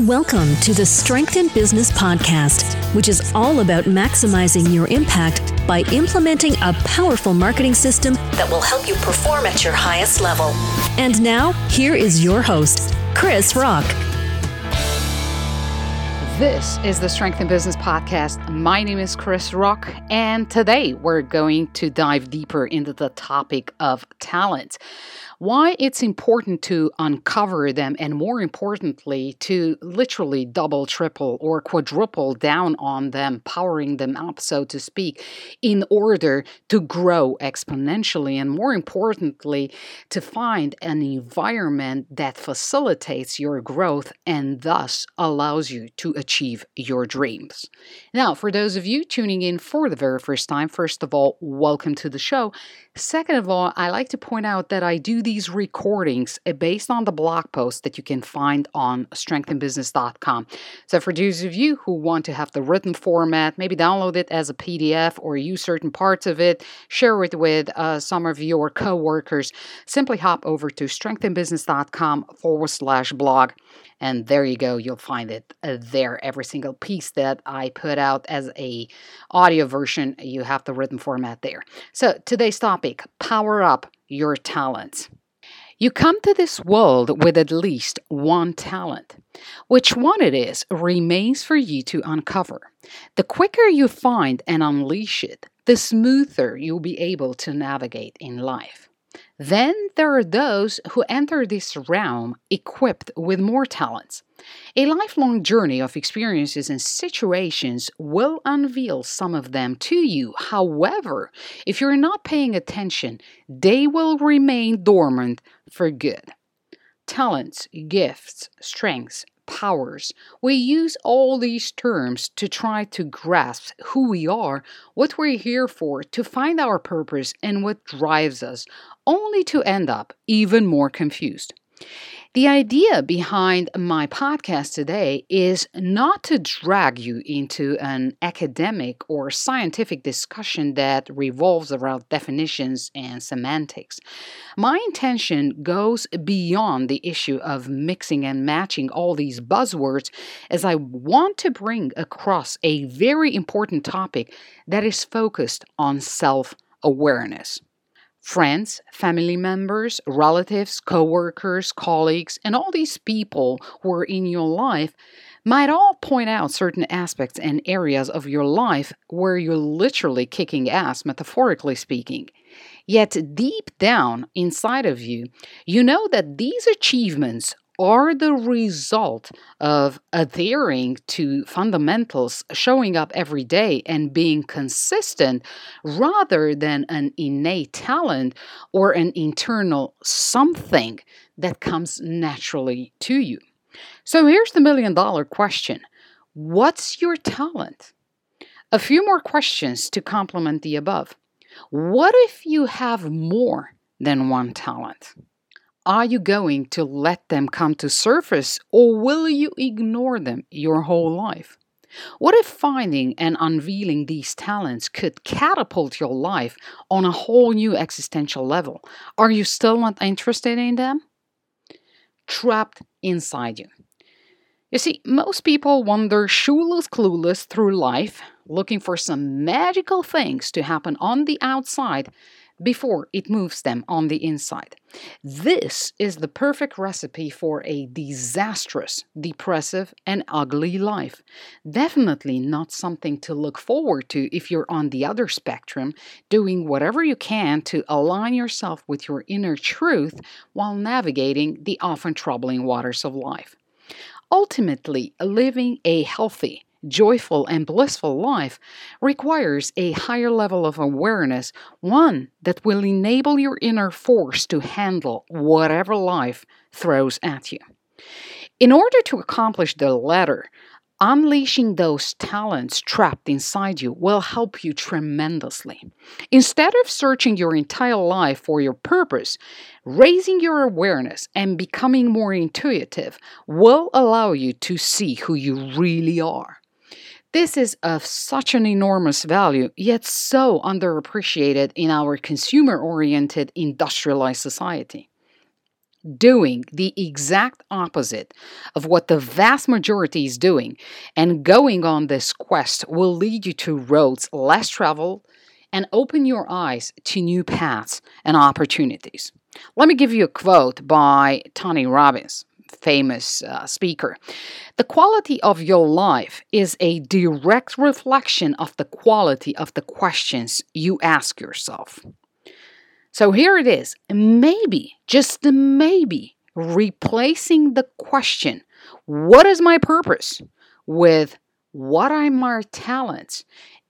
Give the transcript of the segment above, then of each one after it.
Welcome to the Strength in Business podcast, which is all about maximizing your impact by implementing a powerful marketing system that will help you perform at your highest level. And now, here is your host, Krisz Rokk. This is the Strength in Business podcast. My name is Krisz Rokk, and today we're going to dive deeper into the topic of talent why it's important to uncover them, and more importantly, to literally double, triple, or quadruple down on them, powering them up, so to speak, in order to grow exponentially, and more importantly, to find an environment that facilitates your growth and thus allows you to achieve your dreams. Now, for those of you tuning in for the very first time, first of all, welcome to the show. Second of all, I like to point out that I do these recordings uh, based on the blog post that you can find on strengthinbusiness.com. So, for those of you who want to have the written format, maybe download it as a PDF or use certain parts of it, share it with uh, some of your coworkers, simply hop over to strengthinbusiness.com forward slash blog. And there you go, you'll find it uh, there. Every single piece that I put out as a audio version, you have the written format there. So today's topic, power up your talents. You come to this world with at least one talent. Which one it is remains for you to uncover. The quicker you find and unleash it, the smoother you'll be able to navigate in life. Then there are those who enter this realm equipped with more talents. A lifelong journey of experiences and situations will unveil some of them to you. However, if you're not paying attention, they will remain dormant for good. Talents, gifts, strengths, powers. We use all these terms to try to grasp who we are, what we're here for, to find our purpose, and what drives us, only to end up even more confused. The idea behind my podcast today is not to drag you into an academic or scientific discussion that revolves around definitions and semantics. My intention goes beyond the issue of mixing and matching all these buzzwords, as I want to bring across a very important topic that is focused on self awareness. Friends, family members, relatives, coworkers, colleagues, and all these people who are in your life might all point out certain aspects and areas of your life where you're literally kicking ass, metaphorically speaking. Yet, deep down inside of you, you know that these achievements are the result of adhering to fundamentals, showing up every day and being consistent rather than an innate talent or an internal something that comes naturally to you. So here's the million dollar question What's your talent? A few more questions to complement the above. What if you have more than one talent? Are you going to let them come to surface or will you ignore them your whole life? What if finding and unveiling these talents could catapult your life on a whole new existential level? Are you still not interested in them? Trapped inside you. You see, most people wander shoeless, clueless through life, looking for some magical things to happen on the outside before it moves them on the inside. This is the perfect recipe for a disastrous, depressive, and ugly life. Definitely not something to look forward to if you're on the other spectrum, doing whatever you can to align yourself with your inner truth while navigating the often troubling waters of life. Ultimately, living a healthy, joyful, and blissful life requires a higher level of awareness, one that will enable your inner force to handle whatever life throws at you. In order to accomplish the latter, Unleashing those talents trapped inside you will help you tremendously. Instead of searching your entire life for your purpose, raising your awareness and becoming more intuitive will allow you to see who you really are. This is of such an enormous value, yet so underappreciated in our consumer oriented industrialized society. doing the exact opposite of what the vast majority is doing, and going on this quest will lead you to roads less traveled and open your eyes to new paths and opportunities. Let me give you a quote by Tony Robbins famous uh, speaker. The quality of your life is a direct reflection of the quality of the questions you ask yourself. So here it is. Maybe, just maybe, replacing the question, What is my purpose? with What are my talents?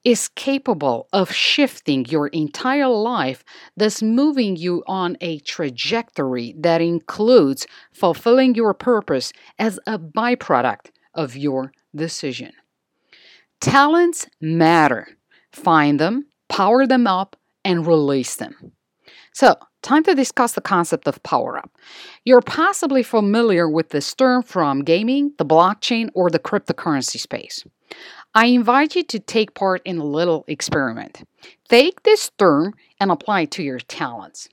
Is capable of shifting your entire life, thus moving you on a trajectory that includes fulfilling your purpose as a byproduct of your decision. Talents matter. Find them, power them up, and release them. So, time to discuss the concept of power up. You're possibly familiar with this term from gaming, the blockchain, or the cryptocurrency space. I invite you to take part in a little experiment. Take this term and apply it to your talents.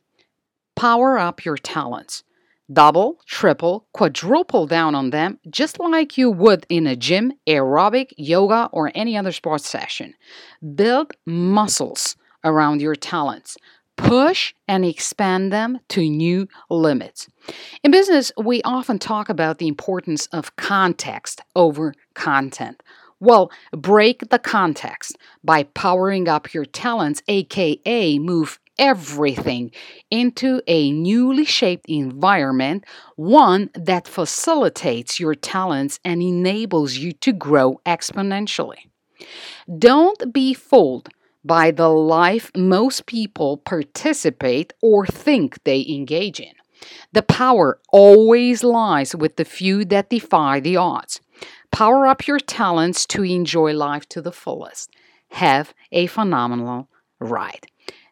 Power up your talents. Double, triple, quadruple down on them, just like you would in a gym, aerobic, yoga, or any other sports session. Build muscles around your talents push and expand them to new limits. In business, we often talk about the importance of context over content. Well, break the context by powering up your talents, aka move everything into a newly shaped environment, one that facilitates your talents and enables you to grow exponentially. Don't be fooled by the life most people participate or think they engage in. The power always lies with the few that defy the odds. Power up your talents to enjoy life to the fullest. Have a phenomenal ride.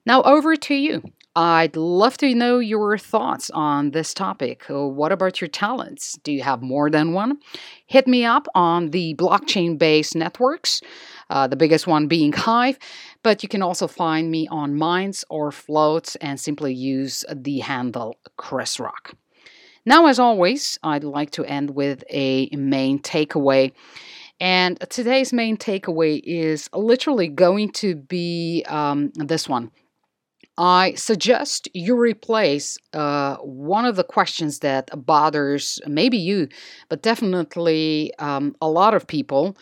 Now, over to you. I'd love to know your thoughts on this topic. Uh, what about your talents? Do you have more than one? Hit me up on the blockchain based networks, uh, the biggest one being Hive, but you can also find me on Minds or Floats and simply use the handle Krisz Rokk. Now, as always, I'd like to end with a main takeaway. And today's main takeaway is literally going to be um, this one I suggest you replace uh, one of the questions that bothers maybe you, but definitely um, a lot of people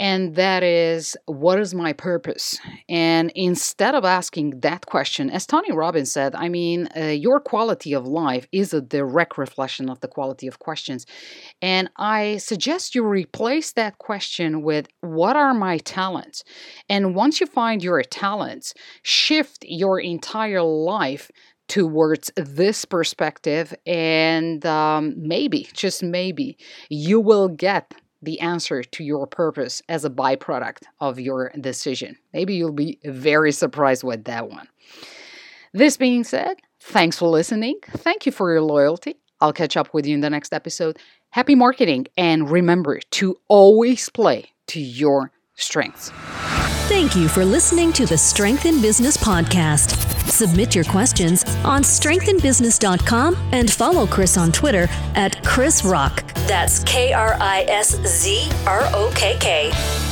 and that is what is my purpose? And instead of asking that question as tony robbins said i mean uh, your quality of life is a direct reflection of the quality of questions. And i suggest you replace that question with what are my talents? And once you find your talents shift your entire life towards this perspective and um, maybe just maybe you will get the answer to your purpose as a byproduct of your decision. Maybe you'll be very surprised with that one. This being said, thanks for listening. Thank you for your loyalty. I'll catch up with you in the next episode. Happy marketing, and remember to always play to your strengths. Thank you for listening to the Strength in Business podcast. Submit your questions on strengthinbusiness.com and follow Krisz on Twitter at Krisz Rokk. That's K R I S Z R O K K.